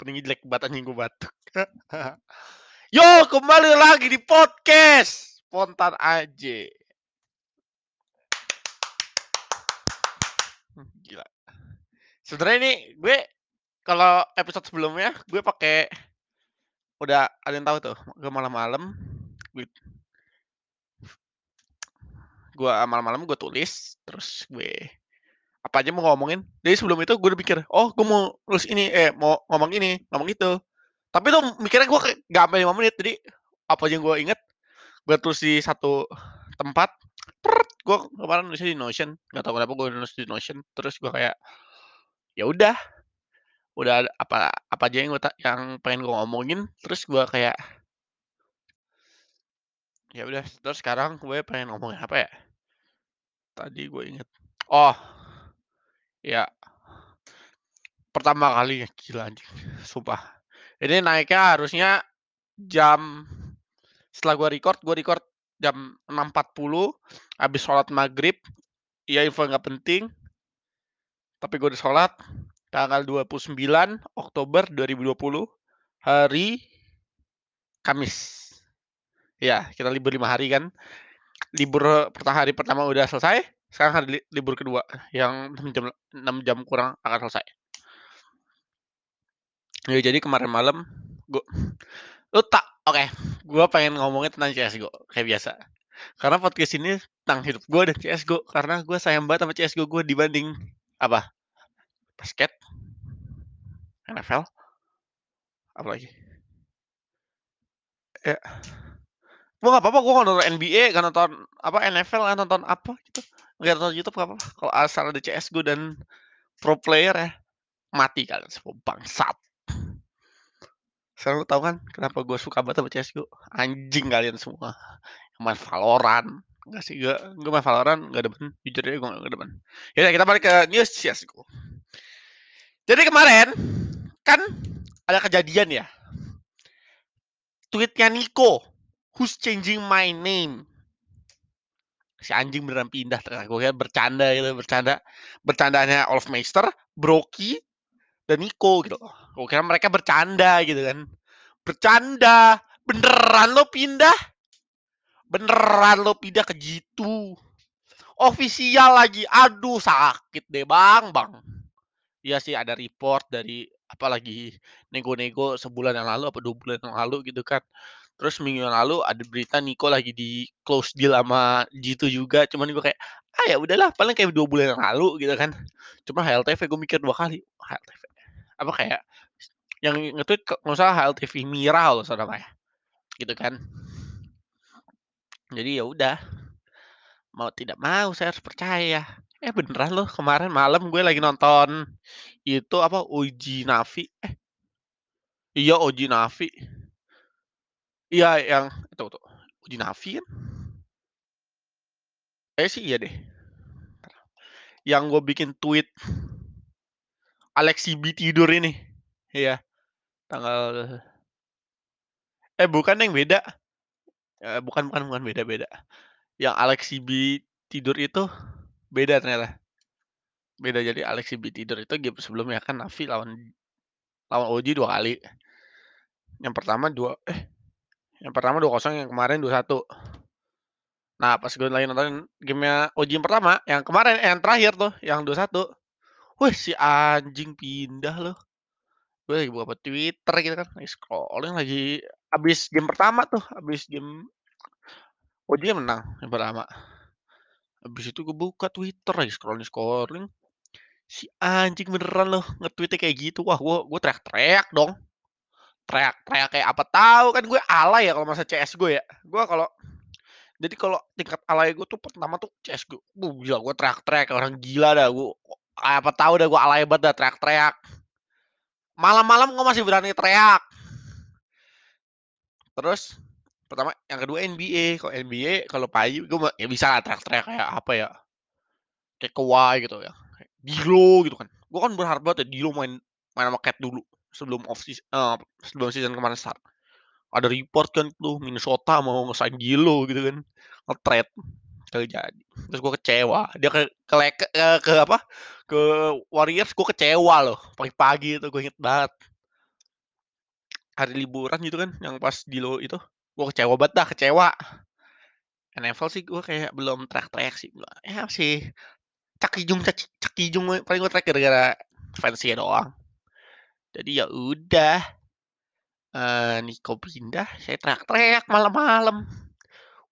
openingnya jelek banget anjing gue batuk. Yo, kembali lagi di podcast Spontan aja. Hmm, Gila. Sebenarnya ini gue kalau episode sebelumnya gue pakai udah ada yang tahu tuh, gue malam-malam gue gue malam-malam gue tulis terus gue apa aja mau ngomongin. Jadi sebelum itu gue udah pikir, oh gue mau tulis ini, eh mau ngomong ini, ngomong itu. Tapi tuh mikirnya gue gak sampai 5 menit. Jadi apa aja yang gue inget, gue tulis di satu tempat. Gue kemarin nulisnya di Notion, nggak tahu kenapa gue nulis di Notion. Terus gue kayak, ya udah, udah apa apa aja yang gue yang pengen gue ngomongin. Terus gue kayak, ya udah. Terus sekarang gue pengen ngomongin apa ya? Tadi gue inget, oh ya pertama kali gila anjing, sumpah. Ini naiknya harusnya jam setelah gua record, gua record jam 6.40 habis sholat maghrib. Iya info nggak penting. Tapi gue udah sholat tanggal 29 Oktober 2020 hari Kamis. Ya, kita libur lima hari kan. Libur pertama hari pertama udah selesai. Sekarang hari li- libur kedua yang 6 jam 6 jam kurang akan selesai. Ya, jadi kemarin malam gua lu tak oke, gua pengen ngomongin tentang CS:GO kayak biasa. Karena podcast ini tentang hidup gua dan CS:GO karena gua sayang banget sama CS:GO gua dibanding apa? Basket, NFL, apalagi? Ya, gua nggak apa-apa, gua nonton NBA, nggak nonton apa NFL, nggak nonton apa gitu, nggak nonton YouTube apa-apa. Kalau asal ada CS:GO dan pro player ya mati kalian semua bangsat. Sekarang lu tahu kan kenapa gue suka banget sama CSGO? Anjing kalian semua. Main Valorant. Enggak sih, gue, gue main Valorant gak demen. Jujur aja gue gak demen. Yaudah kita balik ke news CSGO. Jadi kemarin, kan ada kejadian ya. Tweetnya Nico. Who's changing my name? Si anjing beneran pindah. Gue kira bercanda gitu, bercanda. Bercandanya Olfmeister, Broky, dan Nico gitu. Gue kira mereka bercanda gitu kan. Bercanda. Beneran lo pindah? Beneran lo pindah ke gitu? Ofisial lagi. Aduh sakit deh bang, bang. Iya sih ada report dari apalagi nego-nego sebulan yang lalu apa dua bulan yang lalu gitu kan. Terus minggu yang lalu ada berita Nico lagi di close deal sama G2 juga. Cuman gue kayak, ah ya udahlah paling kayak dua bulan yang lalu gitu kan. Cuma HLTV gue mikir dua kali. HLTV. Apa kayak yang nge-tweet nggak salah HLTV Mira loh saudara ya. Gitu kan. Jadi ya udah. Mau tidak mau saya harus percaya. Eh beneran loh kemarin malam gue lagi nonton itu apa Uji Navi. Eh iya Uji Navi. Iya yang itu tuh Uji Navi kan. Eh sih iya deh. Yang gue bikin tweet Alexi B tidur ini. Iya. Tanggal Eh bukan yang beda. Eh, bukan bukan bukan beda beda. Yang Alexi B tidur itu beda ternyata. Beda jadi Alexi B tidur itu game sebelumnya kan Navi lawan lawan Uji dua kali. Yang pertama dua eh yang pertama 2-0 yang kemarin 2-1. Nah, pas gue lagi nonton gamenya Uji yang pertama, yang kemarin yang terakhir tuh, yang 2-1. Wih, si anjing pindah loh. Gue lagi buka Twitter gitu kan, lagi scrolling lagi habis game pertama tuh, habis game yang menang yang pertama. Habis itu gue buka Twitter lagi scrolling scrolling. Si anjing beneran loh nge-tweetnya kayak gitu. Wah, gue gue teriak-teriak dong. Teriak-teriak kayak apa tahu kan gue alay ya kalau masa CS gue ya. Gue kalau jadi kalau tingkat alay gue tuh pertama tuh CS gue. Buh, gila gue teriak-teriak kayak orang gila dah gue. Apa tahu dah gue alay banget dah teriak-teriak. Malam-malam gue masih berani teriak. Terus pertama yang kedua NBA. Kalau NBA kalau Payu gue ya bisa lah teriak-teriak kayak apa ya? Kayak Kawhi gitu ya. Dilo gitu kan. Gue kan berharap banget ya Dilo main main sama Cat dulu sebelum off season, eh, sebelum season kemarin start. Ada report kan tuh Minnesota mau ngesign Dilo gitu kan. Nge-trade kagak jadi. Terus gue kecewa. Dia ke ke, ke, ke, apa? Ke Warriors gue kecewa loh. Pagi-pagi itu gue inget banget. hari liburan gitu kan, yang pas di itu, gue kecewa banget dah, kecewa. NFL sih gue kayak belum teriak-teriak sih, ya sih cakijung caci cakijung paling gue teriak gara-gara fansnya doang. Jadi ya udah, eee, Nico pindah, saya teriak-teriak malam-malam.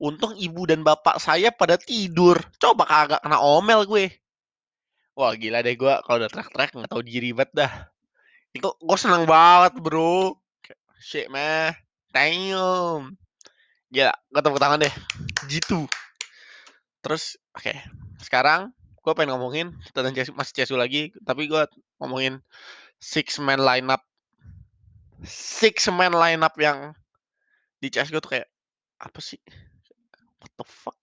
Untung ibu dan bapak saya pada tidur, coba kagak kena omel gue. Wah gila deh gue kalau udah teriak-teriak nggak tahu diri banget dah. Itu gue seneng banget Bro, shit man, damn. Gila, gue tepuk tangan deh, gitu. Terus oke, sekarang gue pengen ngomongin tentang masih CSU lagi, tapi gue ngomongin six man lineup. Six man lineup yang di CS:GO tuh kayak, apa sih? What the fuck?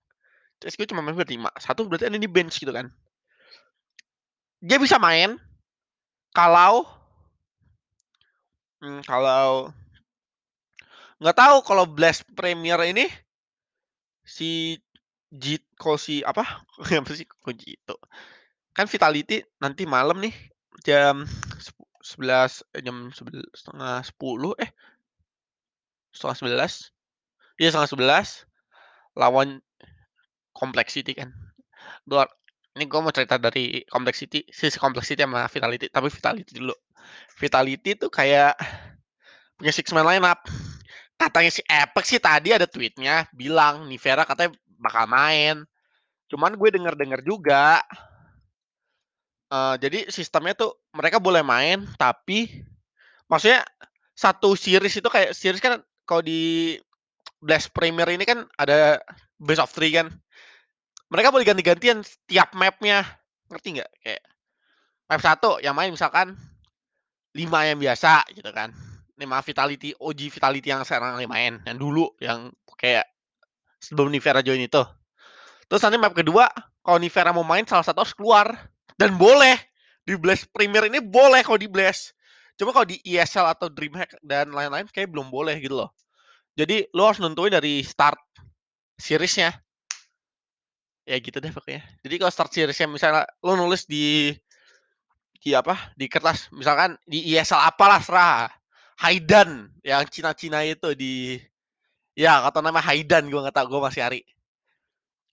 CS:GO cuma main berlima, satu berarti ada di bench gitu kan. Dia bisa main kalau mmm, kalau nggak tahu kalau Blast Premier ini si Jit kalau si apa, apa sih kok Jito, kan Vitality nanti malam nih jam sepu sebelas eh, jam setengah sepuluh eh setengah sebelas iya setengah sebelas lawan Complexity kan. Dua ini gue mau cerita dari Complexity, sisi Complexity sama Vitality, tapi Vitality dulu. Vitality tuh kayak punya six man lineup. Katanya si Apex sih tadi ada tweetnya bilang Nivera katanya bakal main. Cuman gue denger-denger juga uh, jadi sistemnya tuh mereka boleh main tapi maksudnya satu series itu kayak series kan kalau di Blast Premier ini kan ada best of three kan. Mereka boleh ganti-gantian tiap mapnya, ngerti nggak? Kayak map satu yang main misalkan lima yang biasa gitu kan. Lima Vitality, OG Vitality yang sekarang lagi main, yang dulu yang kayak sebelum Nivera join itu. Terus nanti map kedua, kalau Nivera mau main salah satu harus keluar dan boleh di Blast Premier ini boleh kalau di Blast. Cuma kalau di ESL atau DreamHack dan lain-lain kayak belum boleh gitu loh. Jadi lo harus nentuin dari start seriesnya. Ya gitu deh pokoknya. Jadi kalau start seriesnya misalnya lo nulis di di apa di kertas misalkan di ESL apalah serah Haidan yang Cina-Cina itu di ya kata nama Haidan gue nggak tahu gue masih hari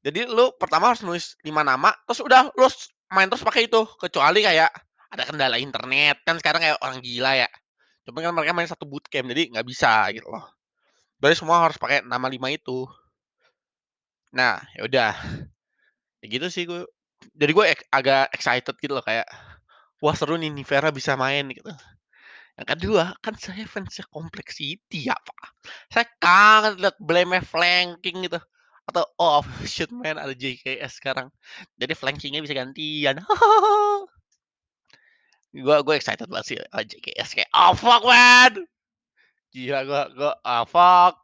jadi lu pertama harus nulis lima nama terus udah lu main terus pakai itu. Kecuali kayak ada kendala internet. Kan sekarang kayak orang gila ya. Cuma kan mereka main satu bootcamp jadi nggak bisa gitu loh. Jadi semua harus pakai nama lima itu. Nah ya udah. Ya gitu sih gue jadi gue agak excited gitu loh kayak wah seru nih Nivera bisa main gitu. Yang kedua, kan saya fansnya Complexity ya Pak. Saya kangen lihat blame flanking gitu. Atau oh shit man ada JKS sekarang. Jadi flankingnya bisa gantian. gue gue excited banget sih oh, JKS kayak oh fuck man. Gila gue gue oh fuck.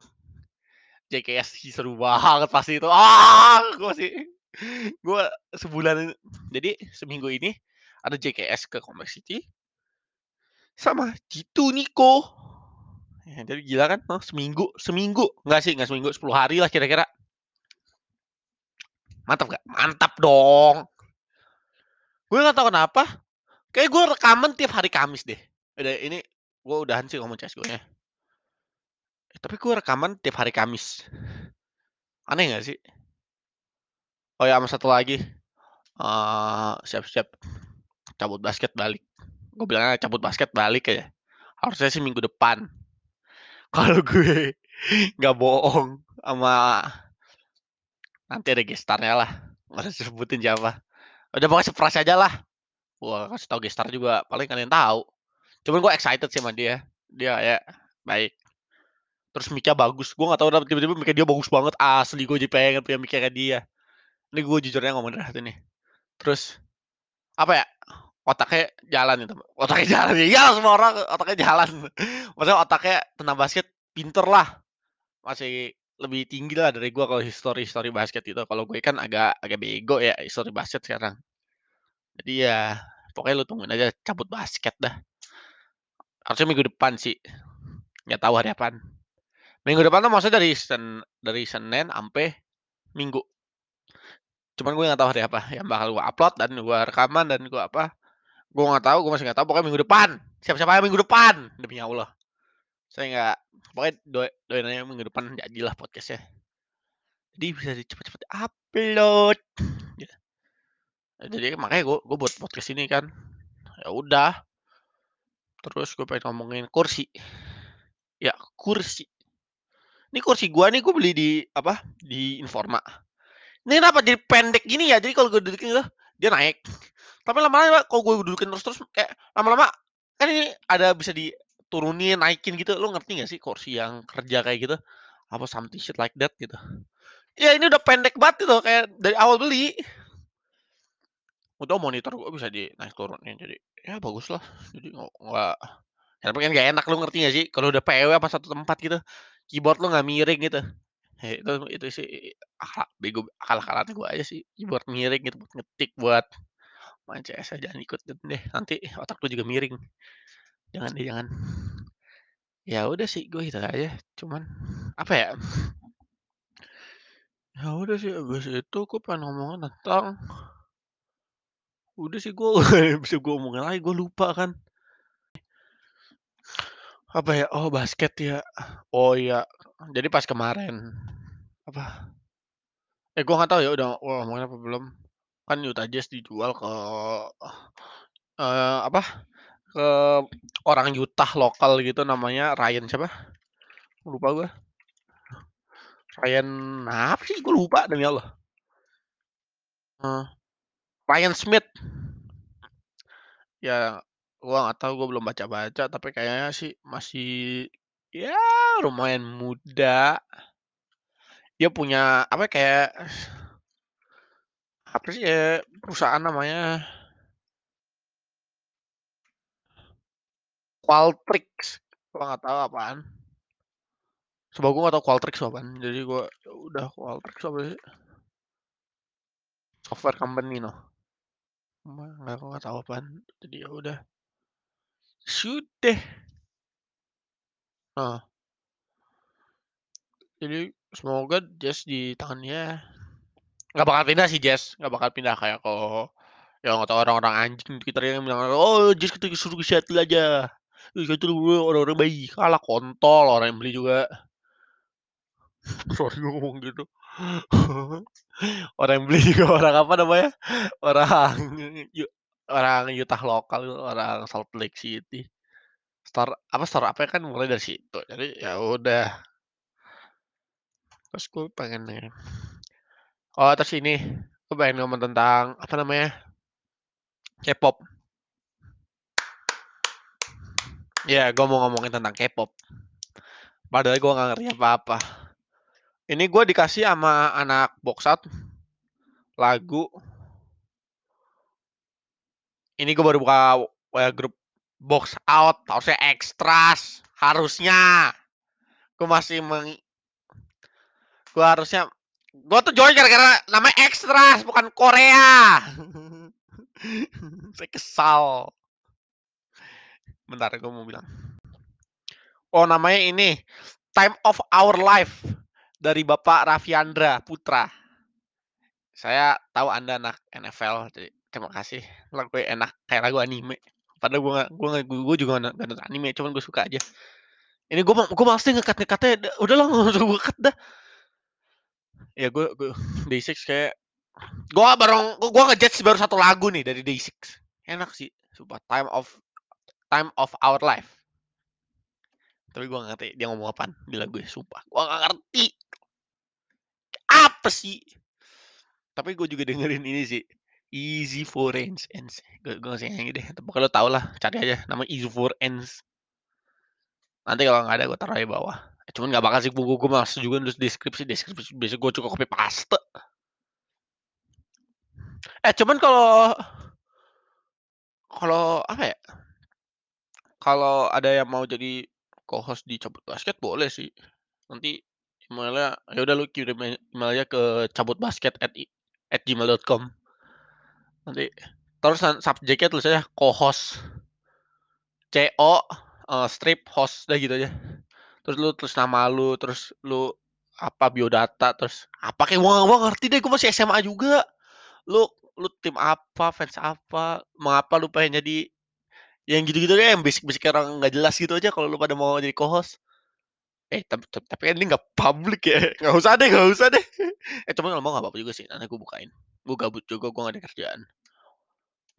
JKS seru banget pasti itu. Ah, gue sih gue sebulan jadi seminggu ini ada JKS ke Complexity sama Jitu Niko ya, jadi gila kan oh, seminggu seminggu nggak sih nggak seminggu 10 hari lah kira-kira mantap gak mantap dong. Gue nggak tahu kenapa kayak gue rekaman tiap hari Kamis deh. Udah ini gue udahan sih ngomong CS gue eh, tapi gue rekaman tiap hari Kamis. Aneh gak sih? Oh ya sama satu lagi. Uh, siap-siap cabut basket balik. Gue bilangnya cabut basket balik ya harusnya sih minggu depan. Kalau gue nggak bohong sama nanti ada gestarnya lah. Nggak sebutin siapa. Udah pokoknya surprise aja lah. Gue kasih tau gestar juga paling kalian tahu cuman gue excited sih sama dia. Dia ya baik. Terus mic bagus. Gue nggak tahu tiba-tiba mic dia bagus banget. Asli gue jadi pengen punya mic kayak dia. Ini gue jujurnya ngomong dari hati nih. Terus apa ya? Otaknya jalan itu. Otaknya jalan. Ya semua orang otaknya jalan. Maksudnya otaknya tentang basket pinter lah. Masih lebih tinggi lah dari gue kalau history history basket itu kalau gue kan agak agak bego ya history basket sekarang. Jadi ya pokoknya lu tungguin aja cabut basket dah. Harusnya minggu depan sih. Nggak tahu hari apa minggu depan tuh maksudnya dari sen dari senin sampai minggu. Cuman gue nggak tahu hari apa yang bakal gue upload dan gue rekaman dan gue apa gue nggak tahu gue masih nggak tahu. Pokoknya minggu depan. Siap-siap aja minggu depan. Demi Allah Saya nggak pokoknya doa doain aja minggu depan jadilah podcast-nya. Jadi bisa cepet-cepet upload, gitu. Jadi makanya gue gue buat podcast ini kan, ya udah. Terus gue pengen ngomongin kursi. Ya, kursi. Ini kursi gua nih gue beli di apa, di Informa. Ini kenapa jadi pendek gini ya, jadi kalau gue dudukin itu, dia naik. Tapi lama-lama kalau gue dudukin terus-terus kayak lama-lama kan ini ada bisa diturunin, naikin gitu, lu ngerti nggak sih kursi yang kerja kayak gitu? Apa something shit like that gitu. Ya ini udah pendek banget gitu, kayak dari awal beli. Udah monitor gue bisa dinaik turunin, jadi ya bagus lah. Jadi nggak ya tapi kan nggak enak, lu ngerti nggak sih? Kalau udah PW apa satu tempat gitu, keyboard lu nggak miring gitu. Ya itu itu sih akal bego akal-akalan gue aja sih, keyboard miring gitu buat ngetik, buat main CS aja jangan ikut deh, nanti otak lu juga miring. Jangan deh, jangan. Ya udah sih gue gitu aja, cuman apa ya? Ya udah sih abis itu gue pengen ngomongin tentang udah sih gue bisa gue omongin lagi, gue lupa kan. Apa ya, oh basket ya, oh iya, jadi pas kemarin apa? Eh gue nggak tahu ya udah udah ngomongin apa belum, kan Utah Jazz dijual ke eee, apa, ke orang Utah lokal gitu namanya Ryan siapa? Lupa gue. Ryan apa sih? Gue lupa demi Allah. Eee, Ryan Smith. Ya, gua nggak tahu, gua belum baca-baca, tapi kayaknya sih masih ya lumayan muda. Dia punya apa kayak apa sih ya perusahaan namanya Qualtrics, gua nggak tahu apaan. Sebab gua nggak tahu Qualtrics apaan, jadi gua ya udah Qualtrics apa sih? Software company. Cuma nggak gua nggak tahu apaan, jadi ya udah. Sudah. Heeh. Jadi semoga Jazz di tangannya nggak bakal pindah sih Jazz, nggak bakal pindah kayak ke yang kata orang-orang anjing di Twitter yang bilang, "Oh Jazz kita suruh ke Seattle aja." Ih Seattle orang-orang baik, kalah kontol orang yang beli juga. Sorry ngomong gitu. Orang yang beli juga orang apa namanya, orang orang Utah lokal, orang Salt Lake City. Star apa Star apa kan mulai dari situ, jadi ya udah. Terus gue pengen nih oh terus ini, gue pengen ngomong tentang apa namanya K-pop. Ya, gue mau ngomongin tentang K-pop. Padahal gue nggak ngerti apa-apa. Ini gue dikasih sama anak box out lagu. Ini gue baru buka WA grup box out, harusnya extras, harusnya. Gue masih meng gue harusnya gue tuh join gara-gara namanya extras bukan Korea. Saya kesal. Bentar gue mau bilang. Oh namanya ini Time of Our Life dari Bapak Raffiandra Putra. Saya tahu Anda anak NFL, jadi terima kasih. Lagu enak kayak lagu anime. Padahal gue gue, gue juga gak nonton anime, cuman gue suka aja. Ini gue gue males deh ngekat ngekatnya, udah lah nggak gue cut dah. Ya gue gue Day6 kayak gue baru gue ngejudge baru satu lagu nih dari Day6. Enak sih, sumpah Time of Time of Our Life. Tapi gue gak ngerti dia ngomong apaan di lagu sumpah. Gue gak ngerti. Apa sih? Tapi gue juga dengerin ini sih. Easy for ends ends. Gue gue ngasih nyanyi deh. Tapi kalau tau lah, cari aja nama Easy for ends. Nanti kalau nggak ada gue taruh di bawah. Cuman nggak bakal sih buku gue masuk juga nulis deskripsi deskripsi biasa gue cukup copy paste. Eh cuman kalau kalau apa ya? Kalau ada yang mau jadi co-host di cabut basket boleh sih. Nanti emailnya ya udah lu kirim email aja ke cabutbasket at, at gmail.com nanti terus subjeknya aja co-host. C O uh, strip host udah gitu aja. Terus lu terus nama lu terus lu apa biodata terus apa kayak gua gua ngerti deh gua masih SMA juga. Lu lu tim apa fans apa mengapa lu pengen jadi Yang gitu-gitu deh, yang basic-basic orang nggak jelas gitu aja kalau lu pada mau jadi co-host. Eh, tapi tapi kan ini nggak public ya, nggak usah deh nggak usah deh. Eh, cuma kalau mau nggak apa-apa juga sih, nanti gue bukain. Gue gabut juga, gue nggak ada kerjaan.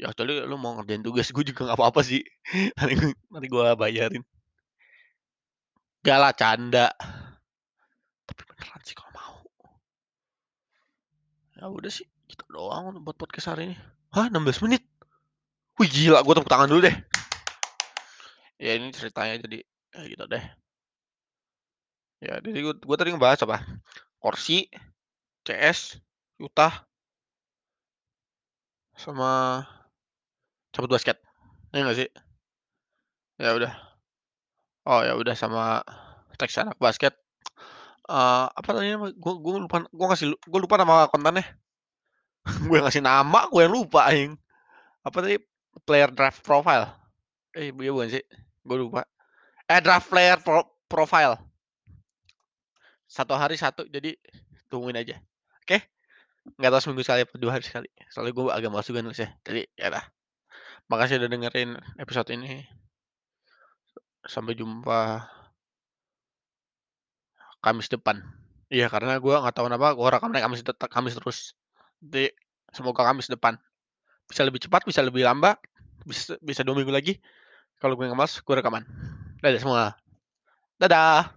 Ya kecuali lu mau ngerjain tugas, gue juga nggak apa-apa sih. Nanti gue nanti gue bayarin. Nggak lah, canda. Tapi beneran sih kalau mau. Ya udah sih, gitu doang buat podcast hari ini. Hah, 16 menit? Wih gila, gue tepuk tangan dulu deh. Ya ini ceritanya jadi ya gitu deh. Ya, jadi gue, gue tadi ngebahas apa? Korsi, CS, Utah, sama cabut basket. Iya nggak sih? Ya udah. Oh ya udah sama teks anak basket. Uh, apa tadi? Gue gue lupa gue ngasih gue lupa nama kontennya. gue ngasih nama, gue yang lupa aing. Apa tadi? Player draft profile. Eh, iya bukan sih? Gue lupa. Eh, draft player pro profile. Satu hari satu, jadi tungguin aja. Oke? Okay? Nggak tahu seminggu sekali atau dua hari sekali. Soalnya gue agak males juga nulisnya. Jadi, ya dah. Makasih udah dengerin episode ini. Sampai jumpa Kamis depan. Iya, karena gue nggak tahu kenapa gue rekam Kamis Kamis terus. Jadi, semoga Kamis depan. Bisa lebih cepat, bisa lebih lambat, bisa bisa dua minggu lagi. Kalau gue nggak malas, gue rekaman. Dadah semua. Dadah.